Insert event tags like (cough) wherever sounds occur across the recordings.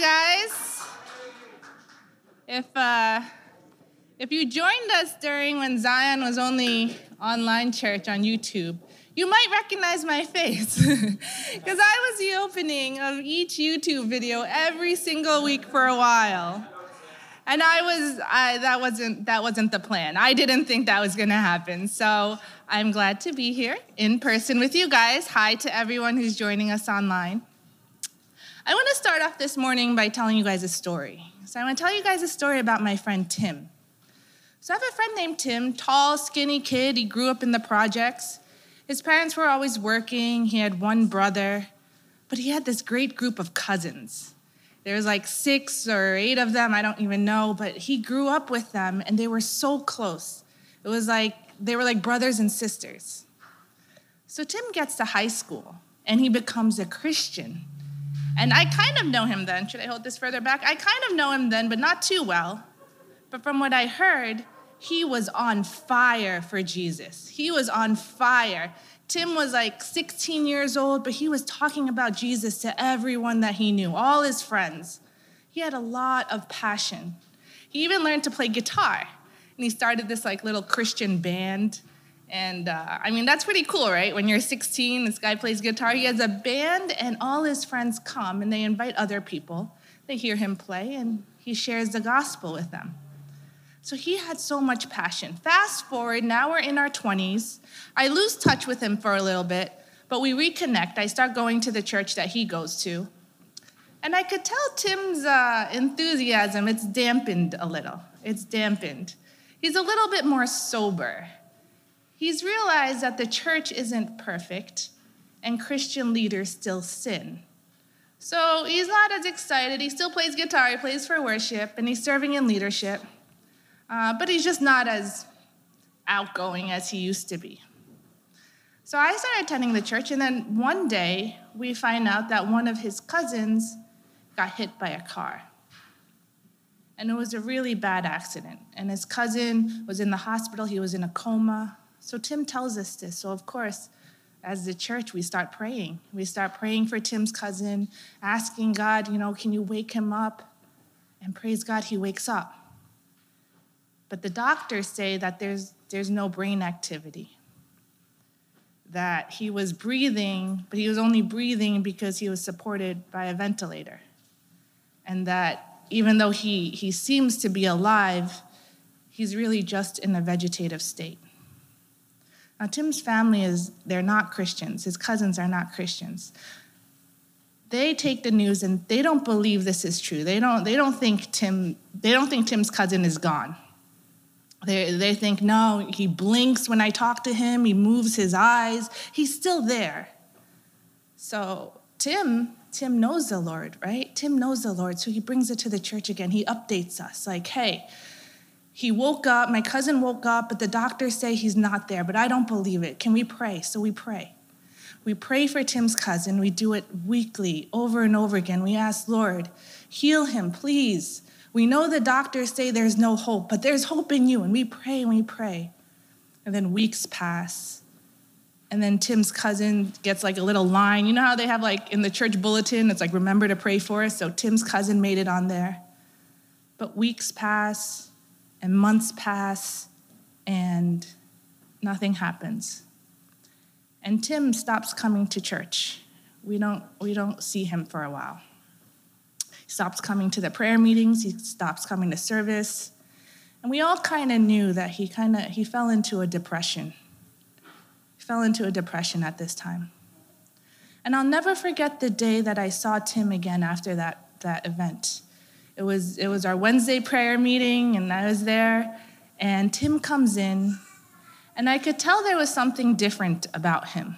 Guys. If, uh, if you joined us during when Zion was only online church on YouTube, you might recognize my face (laughs) because I was the opening of each YouTube video every single week for a while. And I was, I, that, wasn't, that wasn't the plan. I didn't think that was gonna happen. So I'm glad to be here in person with you guys. Hi to everyone who's joining us online. I wanna start off this morning by telling you guys a story. So I wanna tell you guys a story about my friend Tim. So I have a friend named Tim, tall, skinny kid. He grew up in the projects. His parents were always working. He had one brother, but he had this great group of cousins. There was like six or eight of them, I don't even know, but he grew up with them and they were so close. It was like they were like brothers and sisters. So Tim gets to high school and he becomes a Christian. And I kind of know him then. Should I hold this further back? I kind of know him then, but not too well. But from what I heard, he was on fire for Jesus. He was on fire. Tim was like 16 years old, but he was talking about Jesus to everyone that he knew, all his friends. He had a lot of passion. He even learned to play guitar, and he started this like little Christian band. And uh, I mean, that's pretty cool, right? When you're 16, this guy plays guitar. He has a band, and all his friends come and they invite other people. They hear him play, and he shares the gospel with them. So he had so much passion. Fast forward, now we're in our 20s. I lose touch with him for a little bit, but we reconnect. I start going to the church that he goes to. And I could tell Tim's uh, enthusiasm, it's dampened a little. It's dampened. He's a little bit more sober. He's realized that the church isn't perfect and Christian leaders still sin. So he's not as excited. He still plays guitar, he plays for worship, and he's serving in leadership. Uh, but he's just not as outgoing as he used to be. So I started attending the church, and then one day we find out that one of his cousins got hit by a car. And it was a really bad accident. And his cousin was in the hospital, he was in a coma. So Tim tells us this. So, of course, as the church, we start praying. We start praying for Tim's cousin, asking God, you know, can you wake him up? And praise God, he wakes up. But the doctors say that there's, there's no brain activity. That he was breathing, but he was only breathing because he was supported by a ventilator. And that even though he, he seems to be alive, he's really just in a vegetative state. Now, Tim's family is, they're not Christians. His cousins are not Christians. They take the news and they don't believe this is true. They don't, they don't think Tim, they don't think Tim's cousin is gone. They, they think, no, he blinks when I talk to him, he moves his eyes, he's still there. So Tim, Tim knows the Lord, right? Tim knows the Lord, so he brings it to the church again. He updates us like, hey, he woke up, my cousin woke up, but the doctors say he's not there, but I don't believe it. Can we pray? So we pray. We pray for Tim's cousin. We do it weekly, over and over again. We ask, Lord, heal him, please. We know the doctors say there's no hope, but there's hope in you. And we pray and we pray. And then weeks pass. And then Tim's cousin gets like a little line. You know how they have like in the church bulletin, it's like, remember to pray for us? So Tim's cousin made it on there. But weeks pass and months pass and nothing happens. And Tim stops coming to church. We don't, we don't see him for a while. He stops coming to the prayer meetings, he stops coming to service. And we all kind of knew that he kind of he fell into a depression. He fell into a depression at this time. And I'll never forget the day that I saw Tim again after that, that event. It was, it was our Wednesday prayer meeting, and I was there, and Tim comes in, and I could tell there was something different about him.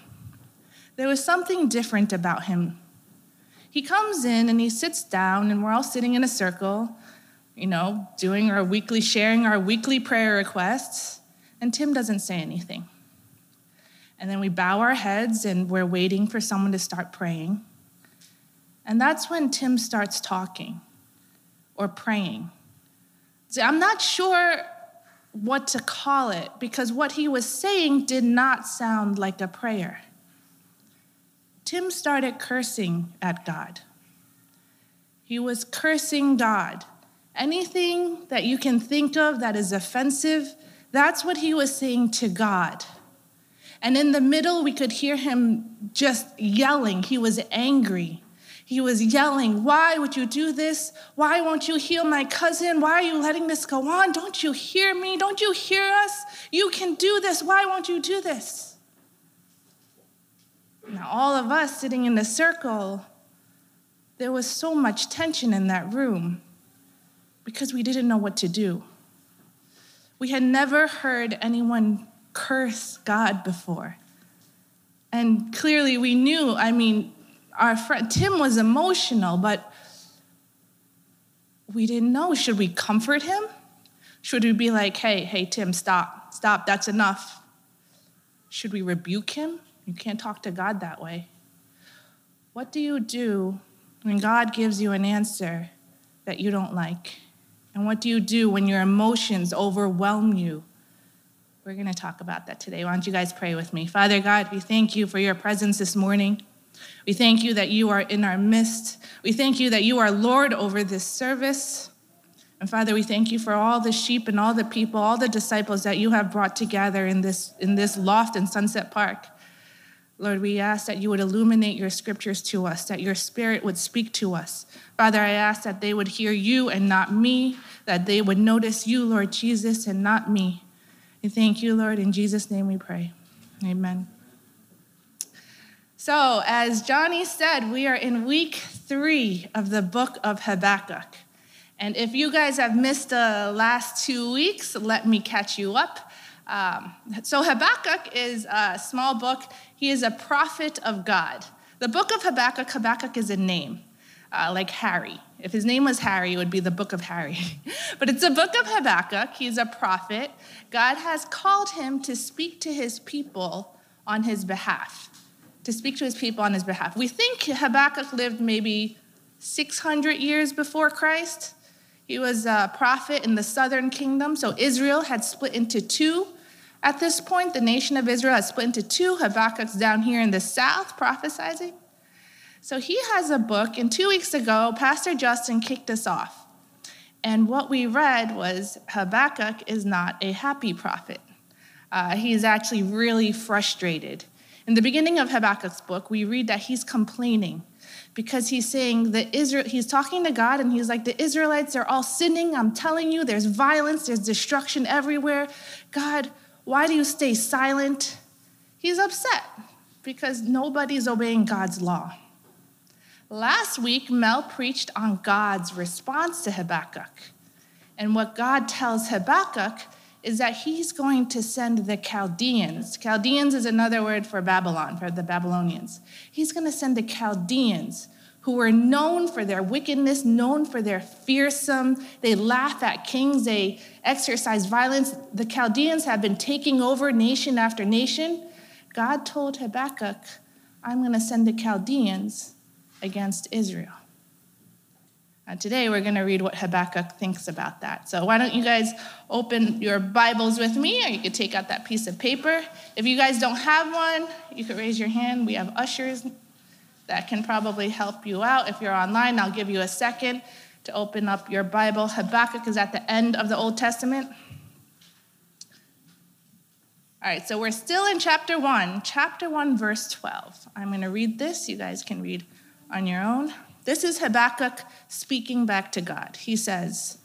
There was something different about him he comes in and he sits down, and we're all sitting in a circle, you know, doing our weekly, sharing our weekly prayer requests, and Tim doesn't say anything. And then we bow our heads and we're waiting for someone to start praying. And that's when Tim starts talking or praying. See, I'm not sure what to call it because what he was saying did not sound like a prayer. Tim started cursing at God. He was cursing God. Anything that you can think of that is offensive, that's what he was saying to God. And in the middle, we could hear him just yelling. He was angry. He was yelling, Why would you do this? Why won't you heal my cousin? Why are you letting this go on? Don't you hear me? Don't you hear us? You can do this. Why won't you do this? Now, all of us sitting in the circle, there was so much tension in that room because we didn't know what to do. We had never heard anyone curse God before. And clearly we knew, I mean, our friend Tim was emotional, but we didn't know. Should we comfort him? Should we be like, hey, hey, Tim, stop, stop, that's enough? Should we rebuke him? You can't talk to God that way. What do you do when God gives you an answer that you don't like? And what do you do when your emotions overwhelm you? We're going to talk about that today. Why don't you guys pray with me? Father God, we thank you for your presence this morning. We thank you that you are in our midst. We thank you that you are Lord over this service. And Father, we thank you for all the sheep and all the people, all the disciples that you have brought together in this, in this loft in Sunset Park. Lord, we ask that you would illuminate your scriptures to us, that your spirit would speak to us. Father, I ask that they would hear you and not me, that they would notice you, Lord Jesus, and not me. We thank you, Lord. In Jesus' name we pray. Amen. So, as Johnny said, we are in week three of the book of Habakkuk. And if you guys have missed the last two weeks, let me catch you up. Um, so, Habakkuk is a small book. He is a prophet of God. The book of Habakkuk, Habakkuk is a name, uh, like Harry. If his name was Harry, it would be the book of Harry. (laughs) but it's a book of Habakkuk. He's a prophet. God has called him to speak to his people on his behalf. To speak to his people on his behalf. We think Habakkuk lived maybe 600 years before Christ. He was a prophet in the southern kingdom. So Israel had split into two at this point, the nation of Israel has split into two. Habakkuk's down here in the south, prophesizing. So he has a book, and two weeks ago, Pastor Justin kicked us off. And what we read was Habakkuk is not a happy prophet. Uh, he is actually really frustrated. In the beginning of Habakkuk's book, we read that he's complaining because he's saying that Israel, he's talking to God and he's like, the Israelites are all sinning. I'm telling you, there's violence, there's destruction everywhere. God, why do you stay silent? He's upset because nobody's obeying God's law. Last week, Mel preached on God's response to Habakkuk. And what God tells Habakkuk is that he's going to send the Chaldeans. Chaldeans is another word for Babylon, for the Babylonians. He's going to send the Chaldeans who were known for their wickedness, known for their fearsome. They laugh at kings, they exercise violence. The Chaldeans have been taking over nation after nation. God told Habakkuk, I'm going to send the Chaldeans against Israel. And today we're going to read what Habakkuk thinks about that. So why don't you guys open your Bibles with me, or you could take out that piece of paper. If you guys don't have one, you could raise your hand. We have ushers that can probably help you out. If you're online, I'll give you a second to open up your Bible. Habakkuk is at the end of the Old Testament. All right, so we're still in chapter 1, chapter 1, verse 12. I'm going to read this. You guys can read on your own. This is Habakkuk speaking back to God. He says,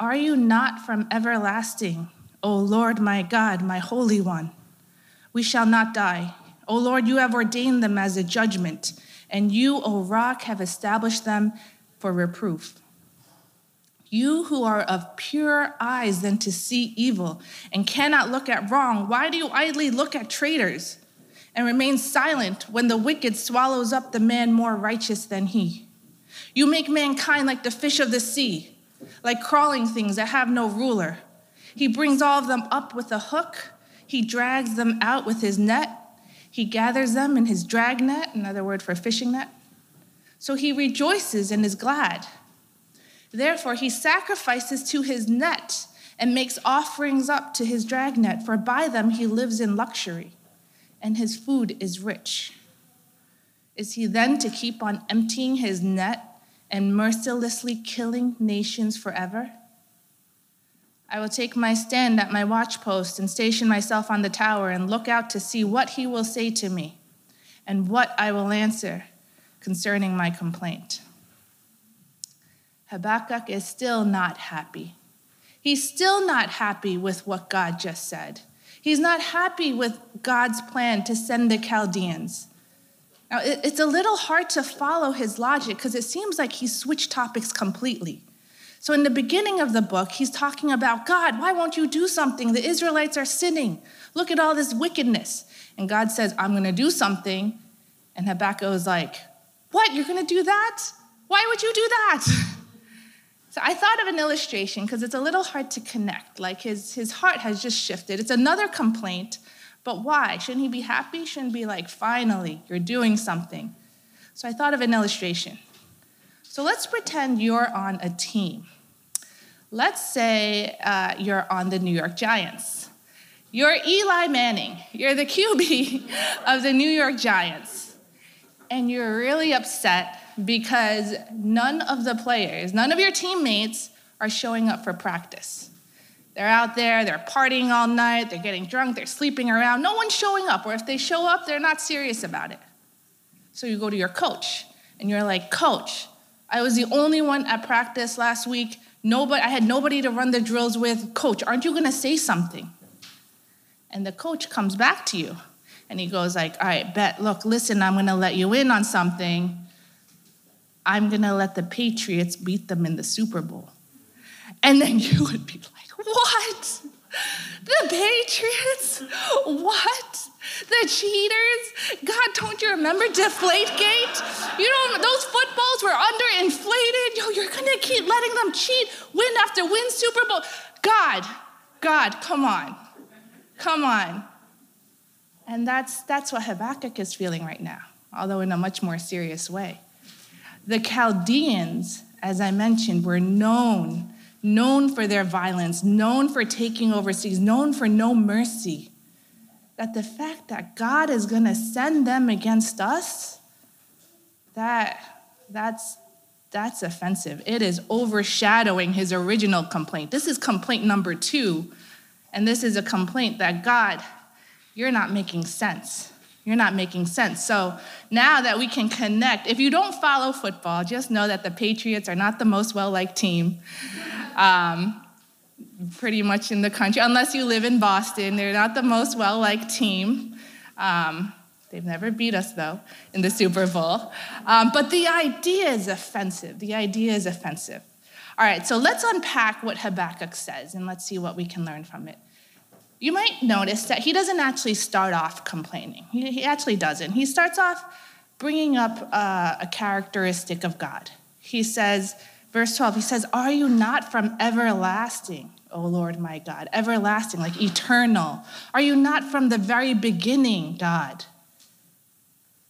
Are you not from everlasting, O Lord my God, my Holy One? We shall not die. O Lord, you have ordained them as a judgment, and you, O rock, have established them for reproof. You who are of purer eyes than to see evil and cannot look at wrong, why do you idly look at traitors and remain silent when the wicked swallows up the man more righteous than he? You make mankind like the fish of the sea, like crawling things that have no ruler. He brings all of them up with a hook, he drags them out with his net. He gathers them in his drag net, another word for fishing net. So he rejoices and is glad. Therefore, he sacrifices to his net and makes offerings up to his dragnet, for by them he lives in luxury, and his food is rich. Is he then to keep on emptying his net and mercilessly killing nations forever? I will take my stand at my watchpost and station myself on the tower and look out to see what he will say to me and what I will answer concerning my complaint. Habakkuk is still not happy. He's still not happy with what God just said. He's not happy with God's plan to send the Chaldeans. Now, it's a little hard to follow his logic because it seems like he switched topics completely. So, in the beginning of the book, he's talking about God, why won't you do something? The Israelites are sinning. Look at all this wickedness. And God says, I'm going to do something. And Habakkuk is like, What? You're going to do that? Why would you do that? (laughs) So I thought of an illustration because it's a little hard to connect. Like his, his heart has just shifted. It's another complaint, but why? Shouldn't he be happy? Shouldn't be like, finally, you're doing something. So I thought of an illustration. So let's pretend you're on a team. Let's say uh, you're on the New York Giants. You're Eli Manning. You're the (laughs) QB of the New York Giants. And you're really upset because none of the players, none of your teammates are showing up for practice. They're out there, they're partying all night, they're getting drunk, they're sleeping around. No one's showing up, or if they show up, they're not serious about it. So you go to your coach and you're like, Coach, I was the only one at practice last week. Nobody, I had nobody to run the drills with. Coach, aren't you gonna say something? And the coach comes back to you and he goes like, all right, bet, look, listen, I'm gonna let you in on something. I'm going to let the Patriots beat them in the Super Bowl. And then you would be like, what? The Patriots? What? The cheaters? God, don't you remember Deflategate? You know, those footballs were underinflated. Yo, you're gonna keep letting them cheat win after win Super Bowl. God, God, come on. Come on. And that's, that's what Habakkuk is feeling right now, although in a much more serious way. The Chaldeans, as I mentioned, were known, known for their violence, known for taking overseas, known for no mercy. That the fact that God is going to send them against us, that that's that's offensive. It is overshadowing his original complaint. This is complaint number 2, and this is a complaint that God, you're not making sense. You're not making sense. So now that we can connect, if you don't follow football, just know that the Patriots are not the most well liked team. Um, pretty much in the country, unless you live in Boston. They're not the most well liked team. Um, they've never beat us, though, in the Super Bowl. Um, but the idea is offensive. The idea is offensive. All right, so let's unpack what Habakkuk says and let's see what we can learn from it you might notice that he doesn't actually start off complaining. He, he actually doesn't. He starts off bringing up uh, a characteristic of God. He says, verse 12, he says, Are you not from everlasting, O Lord my God? Everlasting, like eternal. Are you not from the very beginning, God?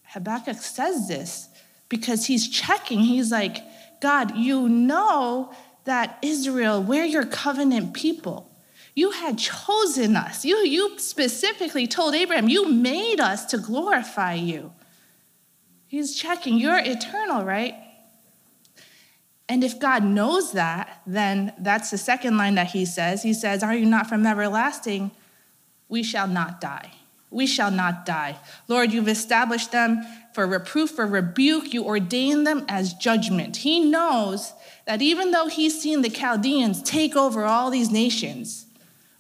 Habakkuk says this because he's checking. He's like, God, you know that Israel, we're your covenant people. You had chosen us. You, you specifically told Abraham, You made us to glorify you. He's checking, You're eternal, right? And if God knows that, then that's the second line that he says. He says, Are you not from everlasting? We shall not die. We shall not die. Lord, you've established them for reproof, for rebuke. You ordain them as judgment. He knows that even though he's seen the Chaldeans take over all these nations,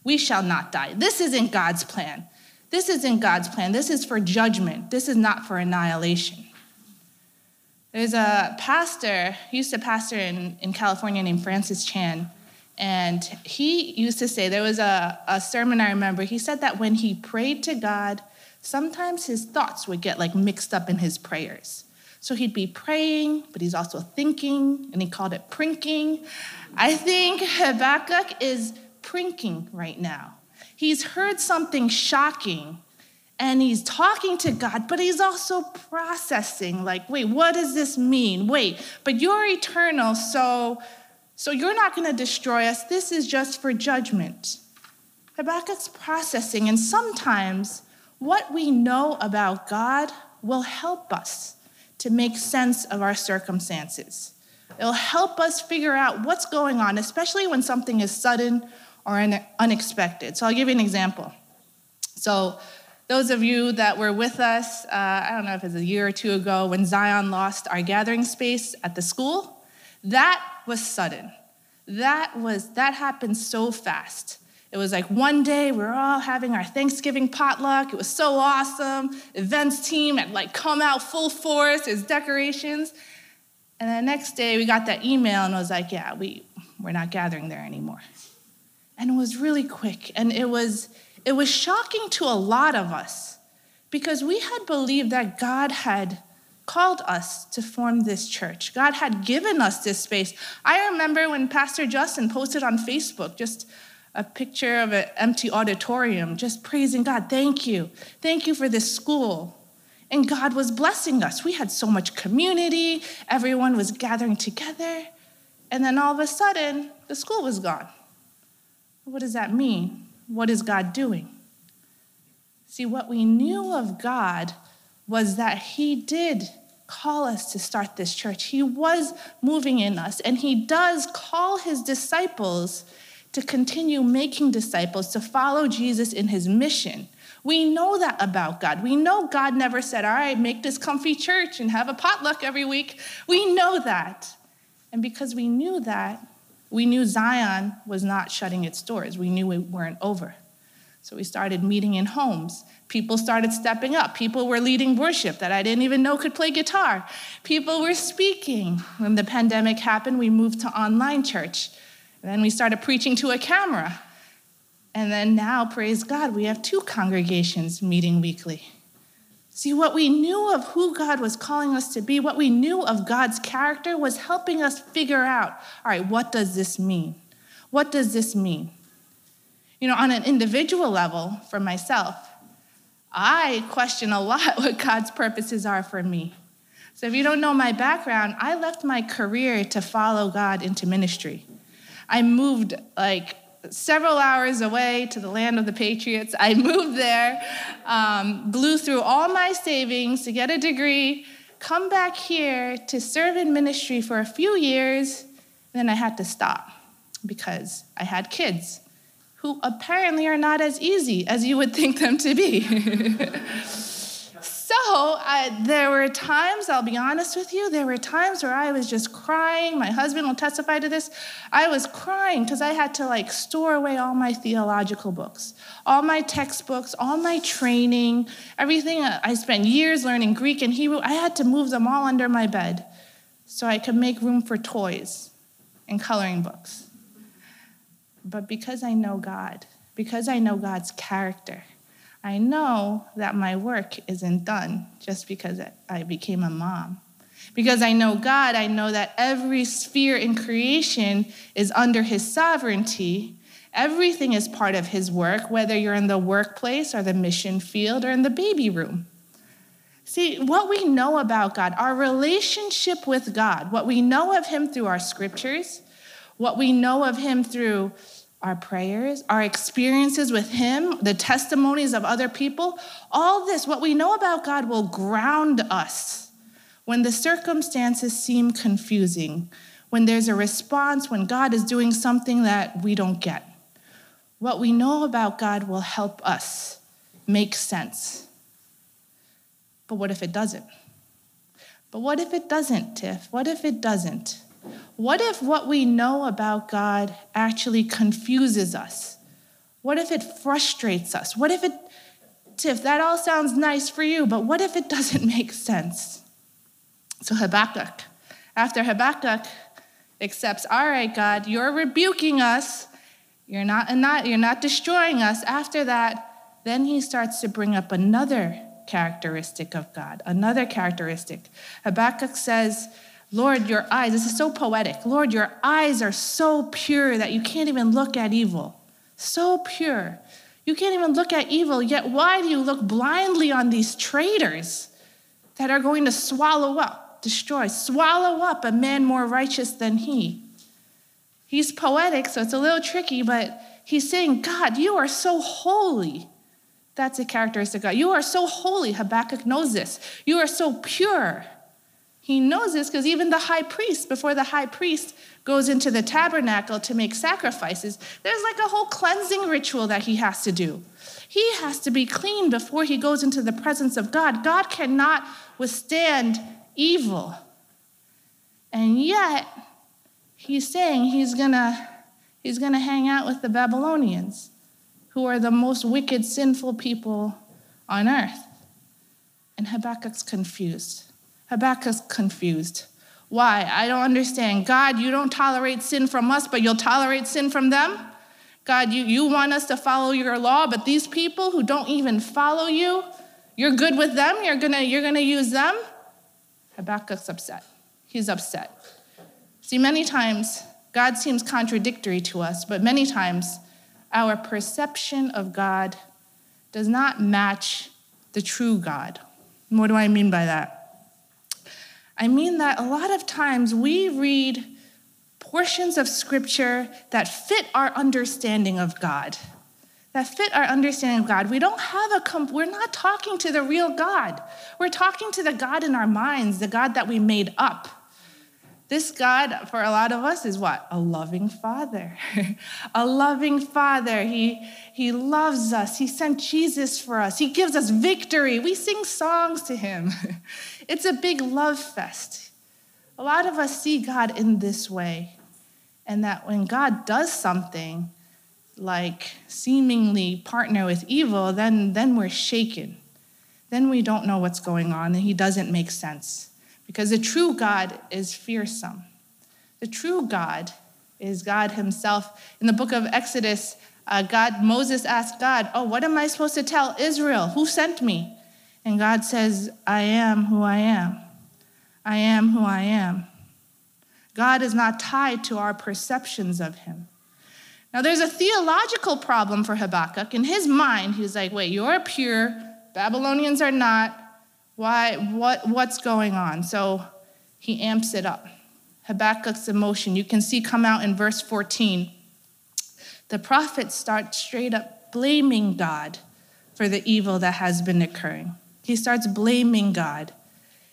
we shall not die. This isn't God's plan. This isn't God's plan. This is for judgment. This is not for annihilation. There's a pastor, used to pastor in, in California named Francis Chan. And he used to say, there was a, a sermon I remember, he said that when he prayed to God, sometimes his thoughts would get like mixed up in his prayers. So he'd be praying, but he's also thinking, and he called it prinking. I think Habakkuk is prinking right now. He's heard something shocking and he's talking to God, but he's also processing like, wait, what does this mean? Wait, but you're eternal, so so you're not going to destroy us. This is just for judgment. Habakkuk's processing, and sometimes what we know about God will help us to make sense of our circumstances. It'll help us figure out what's going on, especially when something is sudden or unexpected. So I'll give you an example. So, those of you that were with us, uh, I don't know if it was a year or two ago, when Zion lost our gathering space at the school, that was sudden. That was that happened so fast. It was like one day we were all having our Thanksgiving potluck. It was so awesome. Events team had like come out full force. There's decorations. And the next day we got that email and it was like, yeah, we, we're not gathering there anymore. And it was really quick. And it was, it was shocking to a lot of us because we had believed that God had called us to form this church. God had given us this space. I remember when Pastor Justin posted on Facebook just a picture of an empty auditorium, just praising God. Thank you. Thank you for this school. And God was blessing us. We had so much community, everyone was gathering together. And then all of a sudden, the school was gone. What does that mean? What is God doing? See, what we knew of God was that He did call us to start this church. He was moving in us, and He does call His disciples to continue making disciples, to follow Jesus in His mission. We know that about God. We know God never said, All right, make this comfy church and have a potluck every week. We know that. And because we knew that, we knew Zion was not shutting its doors. We knew we weren't over. So we started meeting in homes. People started stepping up. People were leading worship that I didn't even know could play guitar. People were speaking. When the pandemic happened, we moved to online church. And then we started preaching to a camera. And then now, praise God, we have two congregations meeting weekly. See, what we knew of who God was calling us to be, what we knew of God's character was helping us figure out all right, what does this mean? What does this mean? You know, on an individual level, for myself, I question a lot (laughs) what God's purposes are for me. So, if you don't know my background, I left my career to follow God into ministry. I moved like several hours away to the land of the Patriots. I moved there, um, blew through all my savings to get a degree, come back here to serve in ministry for a few years, then I had to stop because I had kids who apparently are not as easy as you would think them to be. (laughs) So there were times, I'll be honest with you, there were times where I was just crying. My husband will testify to this. I was crying because I had to like store away all my theological books, all my textbooks, all my training, everything. I spent years learning Greek and Hebrew. I had to move them all under my bed so I could make room for toys and coloring books. But because I know God, because I know God's character, I know that my work isn't done just because I became a mom. Because I know God, I know that every sphere in creation is under His sovereignty. Everything is part of His work, whether you're in the workplace or the mission field or in the baby room. See, what we know about God, our relationship with God, what we know of Him through our scriptures, what we know of Him through our prayers, our experiences with Him, the testimonies of other people, all this, what we know about God will ground us when the circumstances seem confusing, when there's a response, when God is doing something that we don't get. What we know about God will help us make sense. But what if it doesn't? But what if it doesn't, Tiff? What if it doesn't? What if what we know about God actually confuses us? What if it frustrates us? What if it, Tiff, that all sounds nice for you, but what if it (laughs) doesn't make sense? So Habakkuk, after Habakkuk accepts, all right, God, you're rebuking us, you're not, not, you're not destroying us. After that, then he starts to bring up another characteristic of God, another characteristic. Habakkuk says, Lord, your eyes, this is so poetic. Lord, your eyes are so pure that you can't even look at evil. So pure. You can't even look at evil, yet why do you look blindly on these traitors that are going to swallow up, destroy, swallow up a man more righteous than he? He's poetic, so it's a little tricky, but he's saying, God, you are so holy. That's a characteristic of God. You are so holy. Habakkuk knows this. You are so pure. He knows this because even the high priest, before the high priest goes into the tabernacle to make sacrifices, there's like a whole cleansing ritual that he has to do. He has to be clean before he goes into the presence of God. God cannot withstand evil. And yet, he's saying he's gonna, he's gonna hang out with the Babylonians, who are the most wicked, sinful people on earth. And Habakkuk's confused. Habakkuk's confused. Why? I don't understand. God, you don't tolerate sin from us, but you'll tolerate sin from them? God, you, you want us to follow your law, but these people who don't even follow you, you're good with them? You're gonna, you're gonna use them? Habakkuk's upset. He's upset. See, many times God seems contradictory to us, but many times our perception of God does not match the true God. What do I mean by that? I mean that a lot of times we read portions of scripture that fit our understanding of God. That fit our understanding of God. We don't have a, comp- we're not talking to the real God. We're talking to the God in our minds, the God that we made up. This God, for a lot of us, is what? A loving father. (laughs) a loving father. He, he loves us. He sent Jesus for us. He gives us victory. We sing songs to him. (laughs) it's a big love fest. A lot of us see God in this way. And that when God does something like seemingly partner with evil, then, then we're shaken. Then we don't know what's going on and he doesn't make sense because the true God is fearsome. The true God is God Himself. In the book of Exodus, uh, God Moses asked God, "Oh, what am I supposed to tell Israel? Who sent me?" And God says, "I am who I am. I am who I am." God is not tied to our perceptions of Him. Now, there's a theological problem for Habakkuk. In his mind, he's like, "Wait, you're pure. Babylonians are not. Why, what, what's going on? So he amps it up. Habakkuk's emotion, you can see come out in verse 14. The prophet starts straight up blaming God for the evil that has been occurring. He starts blaming God.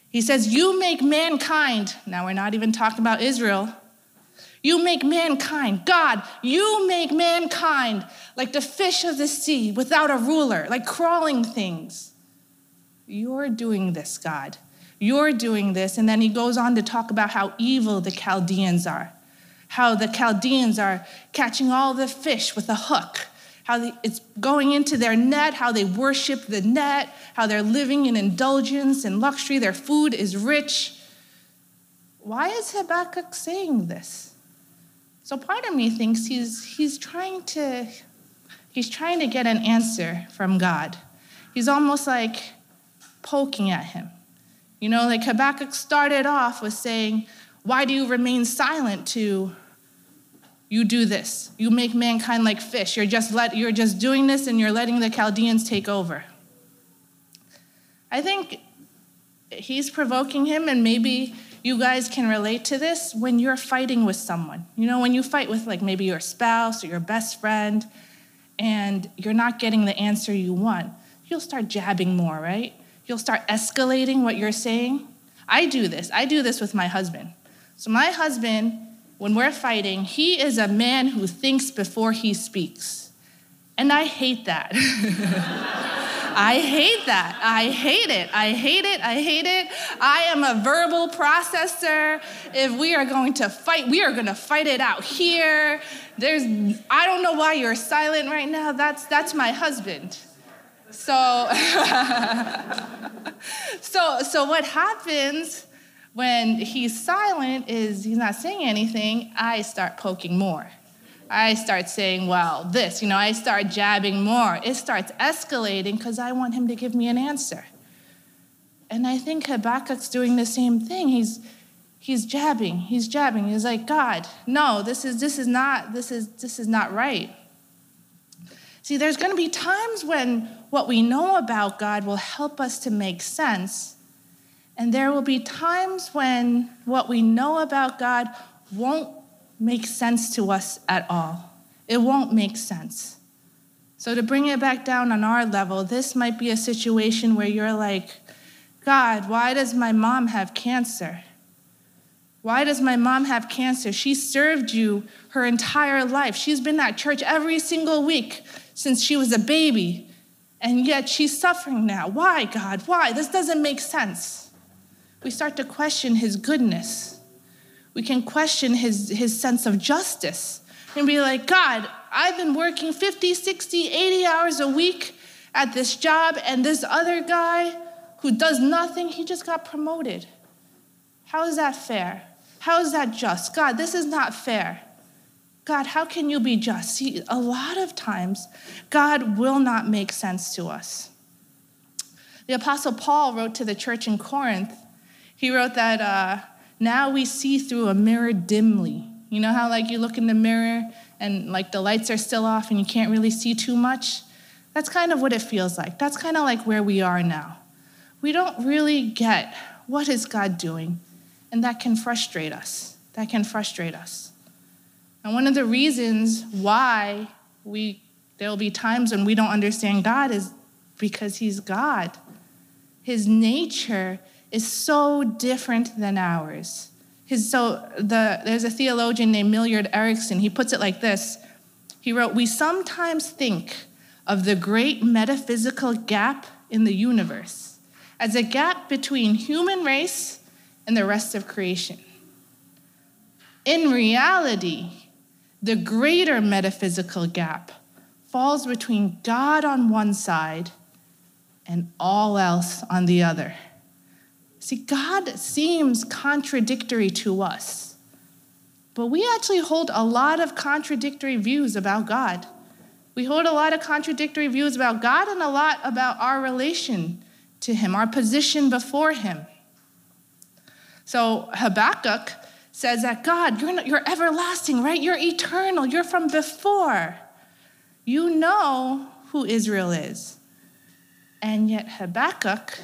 He says, You make mankind, now we're not even talking about Israel. You make mankind, God, you make mankind like the fish of the sea without a ruler, like crawling things. You're doing this, God. You're doing this. And then he goes on to talk about how evil the Chaldeans are, how the Chaldeans are catching all the fish with a hook, how it's going into their net, how they worship the net, how they're living in indulgence and luxury, their food is rich. Why is Habakkuk saying this? So part of me thinks he's, he's trying to he's trying to get an answer from God. He's almost like poking at him. You know, like Habakkuk started off with saying, Why do you remain silent to you do this? You make mankind like fish. You're just, let, you're just doing this and you're letting the Chaldeans take over. I think he's provoking him, and maybe you guys can relate to this when you're fighting with someone. You know, when you fight with like maybe your spouse or your best friend, and you're not getting the answer you want, you'll start jabbing more, right? You'll start escalating what you're saying. I do this. I do this with my husband. So, my husband, when we're fighting, he is a man who thinks before he speaks. And I hate that. (laughs) I hate that. I hate it. I hate it. I hate it. I am a verbal processor. If we are going to fight, we are going to fight it out here. There's I don't know why you're silent right now. That's that's my husband. So, (laughs) so, so what happens when he's silent is he's not saying anything. I start poking more. I start saying, well, this, you know, I start jabbing more. It starts escalating because I want him to give me an answer. And I think Habakkuk's doing the same thing. He's, he's jabbing, he's jabbing. He's like, God, no, this is, this is not, this is, this is not right. See, there's going to be times when what we know about God will help us to make sense. And there will be times when what we know about God won't make sense to us at all. It won't make sense. So, to bring it back down on our level, this might be a situation where you're like, God, why does my mom have cancer? Why does my mom have cancer? She served you her entire life. She's been at church every single week since she was a baby, and yet she's suffering now. Why, God? Why? This doesn't make sense. We start to question his goodness. We can question his, his sense of justice and be like, God, I've been working 50, 60, 80 hours a week at this job, and this other guy who does nothing, he just got promoted. How is that fair? How is that just? God, this is not fair. God, how can you be just? See, a lot of times, God will not make sense to us. The Apostle Paul wrote to the church in Corinth, he wrote that uh, now we see through a mirror dimly. You know how, like, you look in the mirror and, like, the lights are still off and you can't really see too much? That's kind of what it feels like. That's kind of like where we are now. We don't really get what is God doing? And that can frustrate us. That can frustrate us. And one of the reasons why we there'll be times when we don't understand God is because he's God. His nature is so different than ours. His, so the, there's a theologian named Millard Erickson. He puts it like this. He wrote, "We sometimes think of the great metaphysical gap in the universe as a gap between human race and the rest of creation. In reality, the greater metaphysical gap falls between God on one side and all else on the other. See, God seems contradictory to us, but we actually hold a lot of contradictory views about God. We hold a lot of contradictory views about God and a lot about our relation to Him, our position before Him. So Habakkuk says that God, you're, not, you're everlasting, right? You're eternal. You're from before. You know who Israel is. And yet Habakkuk,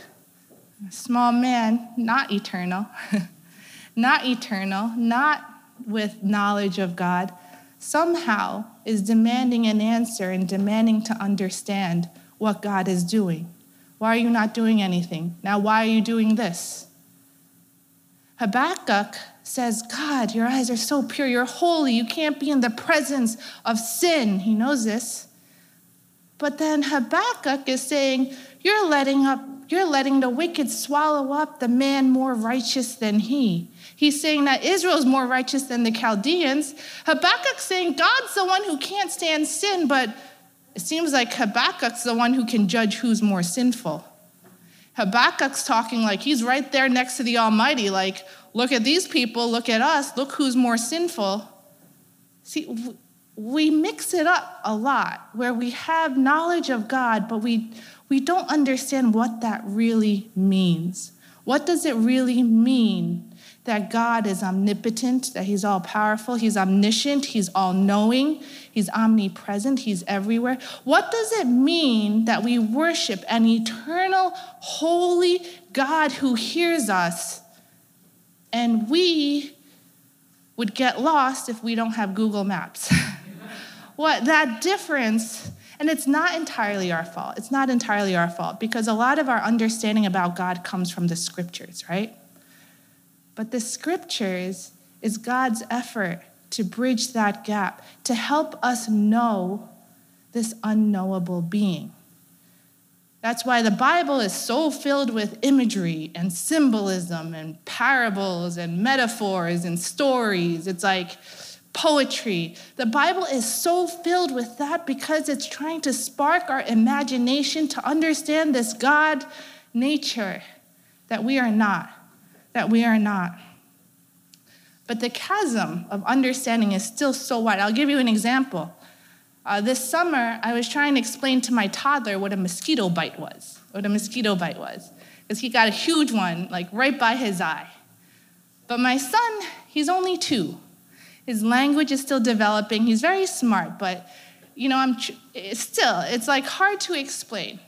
small man, not eternal, (laughs) not eternal, not with knowledge of God, somehow is demanding an answer and demanding to understand what God is doing. Why are you not doing anything? Now, why are you doing this? Habakkuk says, God, your eyes are so pure, you're holy, you can't be in the presence of sin. He knows this. But then Habakkuk is saying, You're letting up, you're letting the wicked swallow up the man more righteous than he. He's saying that Israel is more righteous than the Chaldeans. Habakkuk's saying God's the one who can't stand sin, but it seems like Habakkuk's the one who can judge who's more sinful. Habakkuk's talking like he's right there next to the Almighty, like, look at these people, look at us, look who's more sinful. See, we mix it up a lot where we have knowledge of God, but we, we don't understand what that really means. What does it really mean that God is omnipotent, that He's all powerful, He's omniscient, He's all knowing, He's omnipresent, He's everywhere. What does it mean that we worship an eternal, holy God who hears us and we would get lost if we don't have Google Maps? (laughs) what that difference. And it's not entirely our fault. It's not entirely our fault because a lot of our understanding about God comes from the scriptures, right? But the scriptures is God's effort to bridge that gap, to help us know this unknowable being. That's why the Bible is so filled with imagery and symbolism and parables and metaphors and stories. It's like poetry. The Bible is so filled with that because it's trying to spark our imagination to understand this God nature that we are not that we are not. But the chasm of understanding is still so wide. I'll give you an example. Uh, this summer, I was trying to explain to my toddler what a mosquito bite was, what a mosquito bite was, because he got a huge one, like right by his eye. But my son, he's only two. His language is still developing. He's very smart, but you know, I'm still it's like hard to explain.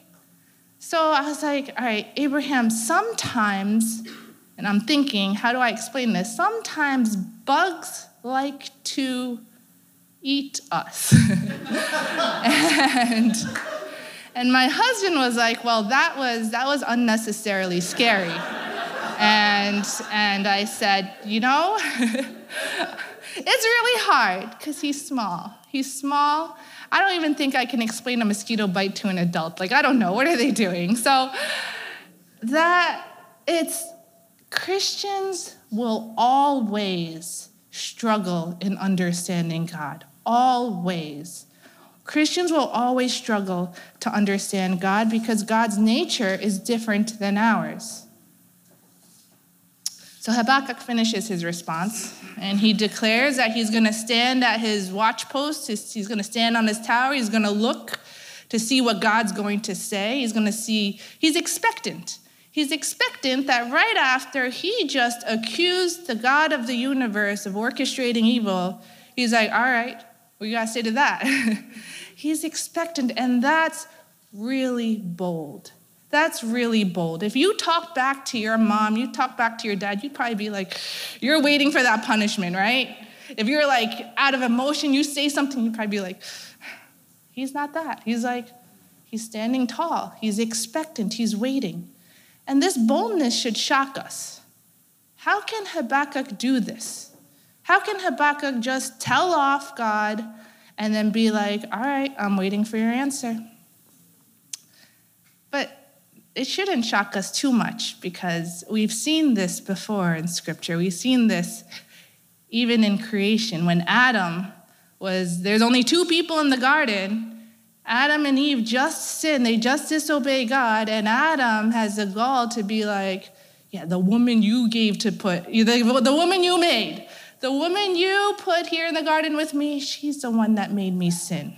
So I was like, all right, Abraham, sometimes and I'm thinking, how do I explain this? Sometimes bugs like to eat us. (laughs) and, And my husband was like, well, that was, that was unnecessarily scary. and, and I said, you know, (laughs) it's really hard because he's small. He's small. I don't even think I can explain a mosquito bite to an adult. Like, I don't know. What are they doing? So, that it's Christians will always struggle in understanding God. Always. Christians will always struggle to understand God because God's nature is different than ours. So Habakkuk finishes his response and he declares that he's going to stand at his watch post, he's going to stand on his tower, he's going to look to see what God's going to say. He's going to see, he's expectant. He's expectant that right after he just accused the God of the universe of orchestrating evil, he's like, all right, what you got to say to that? (laughs) he's expectant, and that's really bold. That's really bold. If you talk back to your mom, you talk back to your dad, you'd probably be like, you're waiting for that punishment, right? If you're like out of emotion, you say something, you'd probably be like, he's not that. He's like, he's standing tall, he's expectant, he's waiting. And this boldness should shock us. How can Habakkuk do this? How can Habakkuk just tell off God and then be like, all right, I'm waiting for your answer? It shouldn't shock us too much because we've seen this before in Scripture. We've seen this even in creation. When Adam was, there's only two people in the garden, Adam and Eve just sinned, they just disobey God, and Adam has the gall to be like, yeah, the woman you gave to put, the, the woman you made, the woman you put here in the garden with me, she's the one that made me sin.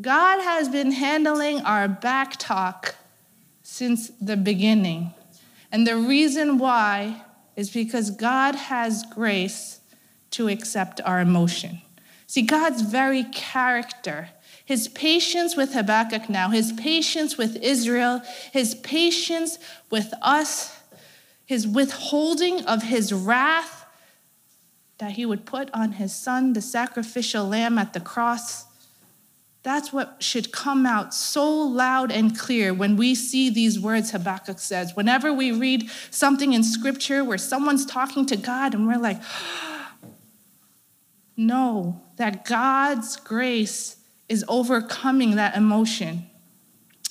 God has been handling our back talk since the beginning. And the reason why is because God has grace to accept our emotion. See, God's very character, his patience with Habakkuk now, his patience with Israel, his patience with us, his withholding of his wrath that he would put on his son, the sacrificial lamb at the cross. That's what should come out so loud and clear when we see these words Habakkuk says. Whenever we read something in scripture where someone's talking to God and we're like, (gasps) no, that God's grace is overcoming that emotion.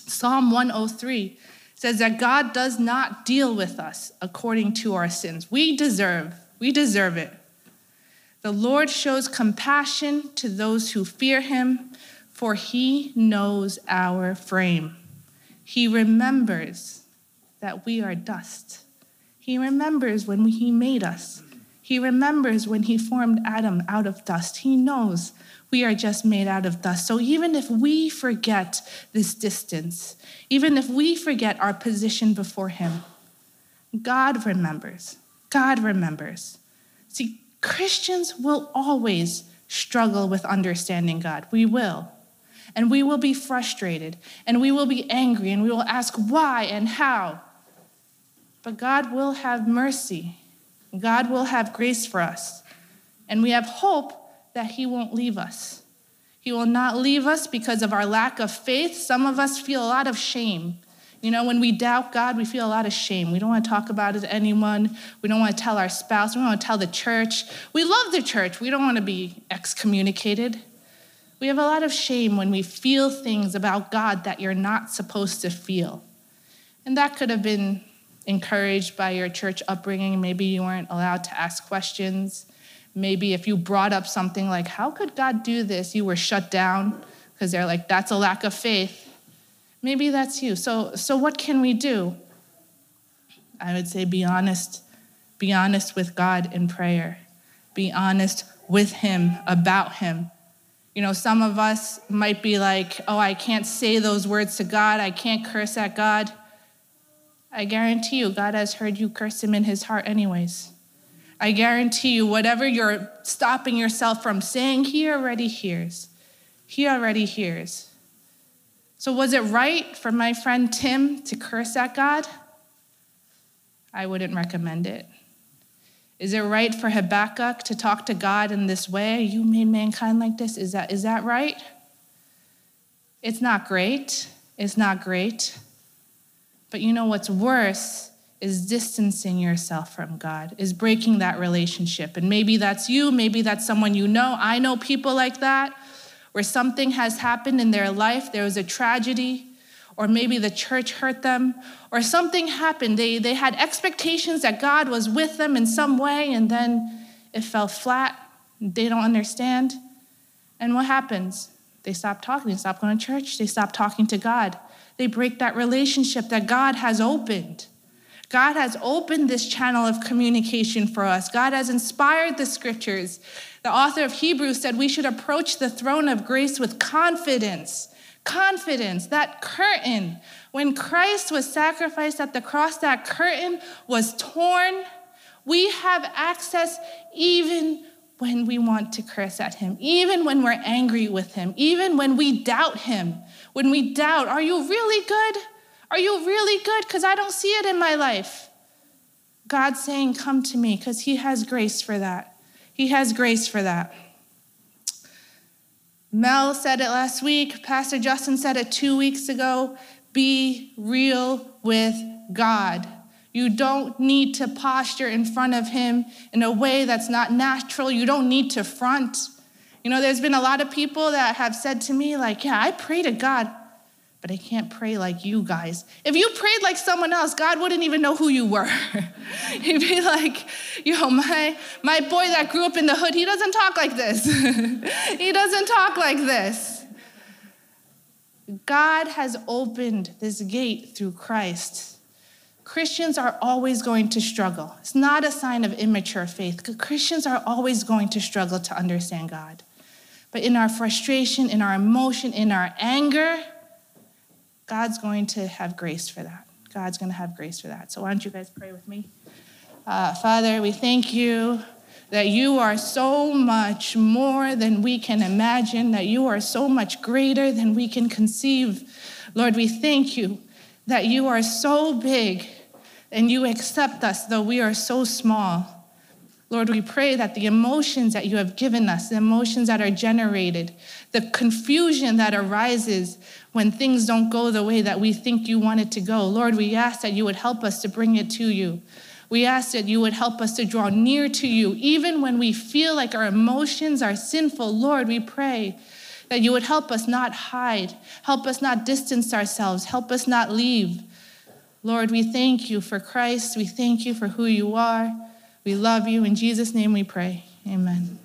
Psalm 103 says that God does not deal with us according to our sins. We deserve, we deserve it. The Lord shows compassion to those who fear him, for he knows our frame. He remembers that we are dust. He remembers when he made us. He remembers when he formed Adam out of dust. He knows we are just made out of dust. So even if we forget this distance, even if we forget our position before him, God remembers. God remembers. See, Christians will always struggle with understanding God. We will. And we will be frustrated, and we will be angry, and we will ask why and how. But God will have mercy God will have grace for us. And we have hope that He won't leave us. He will not leave us because of our lack of faith. Some of us feel a lot of shame. You know, when we doubt God, we feel a lot of shame. We don't want to talk about it to anyone. We don't want to tell our spouse. We don't want to tell the church. We love the church. We don't want to be excommunicated. We have a lot of shame when we feel things about God that you're not supposed to feel. And that could have been encouraged by your church upbringing. Maybe you weren't allowed to ask questions. Maybe if you brought up something like, How could God do this? you were shut down because they're like, That's a lack of faith. Maybe that's you. So, so what can we do? I would say be honest. Be honest with God in prayer. Be honest with Him, about Him. You know, some of us might be like, oh, I can't say those words to God. I can't curse at God. I guarantee you, God has heard you curse him in his heart, anyways. I guarantee you, whatever you're stopping yourself from saying, he already hears. He already hears. So, was it right for my friend Tim to curse at God? I wouldn't recommend it. Is it right for Habakkuk to talk to God in this way? You made mankind like this? Is that, is that right? It's not great. It's not great. But you know what's worse is distancing yourself from God, is breaking that relationship. And maybe that's you, maybe that's someone you know. I know people like that, where something has happened in their life, there was a tragedy, or maybe the church hurt them, or something happened. They, they had expectations that God was with them in some way, and then it fell flat. They don't understand. And what happens? They stop talking, they stop going to church, they stop talking to God. They break that relationship that God has opened. God has opened this channel of communication for us. God has inspired the scriptures. The author of Hebrews said we should approach the throne of grace with confidence. Confidence, that curtain. When Christ was sacrificed at the cross, that curtain was torn. We have access even when we want to curse at him, even when we're angry with him, even when we doubt him. When we doubt, are you really good? Are you really good? Because I don't see it in my life. God's saying, Come to me, because He has grace for that. He has grace for that. Mel said it last week. Pastor Justin said it two weeks ago. Be real with God. You don't need to posture in front of Him in a way that's not natural. You don't need to front. You know, there's been a lot of people that have said to me, like, yeah, I pray to God but I can't pray like you guys. If you prayed like someone else, God wouldn't even know who you were. (laughs) He'd be like, yo, my, my boy that grew up in the hood, he doesn't talk like this. (laughs) he doesn't talk like this. God has opened this gate through Christ. Christians are always going to struggle. It's not a sign of immature faith. Christians are always going to struggle to understand God. But in our frustration, in our emotion, in our anger, God's going to have grace for that. God's going to have grace for that. So, why don't you guys pray with me? Uh, Father, we thank you that you are so much more than we can imagine, that you are so much greater than we can conceive. Lord, we thank you that you are so big and you accept us, though we are so small. Lord, we pray that the emotions that you have given us, the emotions that are generated, the confusion that arises when things don't go the way that we think you want it to go, Lord, we ask that you would help us to bring it to you. We ask that you would help us to draw near to you, even when we feel like our emotions are sinful. Lord, we pray that you would help us not hide, help us not distance ourselves, help us not leave. Lord, we thank you for Christ. We thank you for who you are. We love you. In Jesus' name we pray. Amen.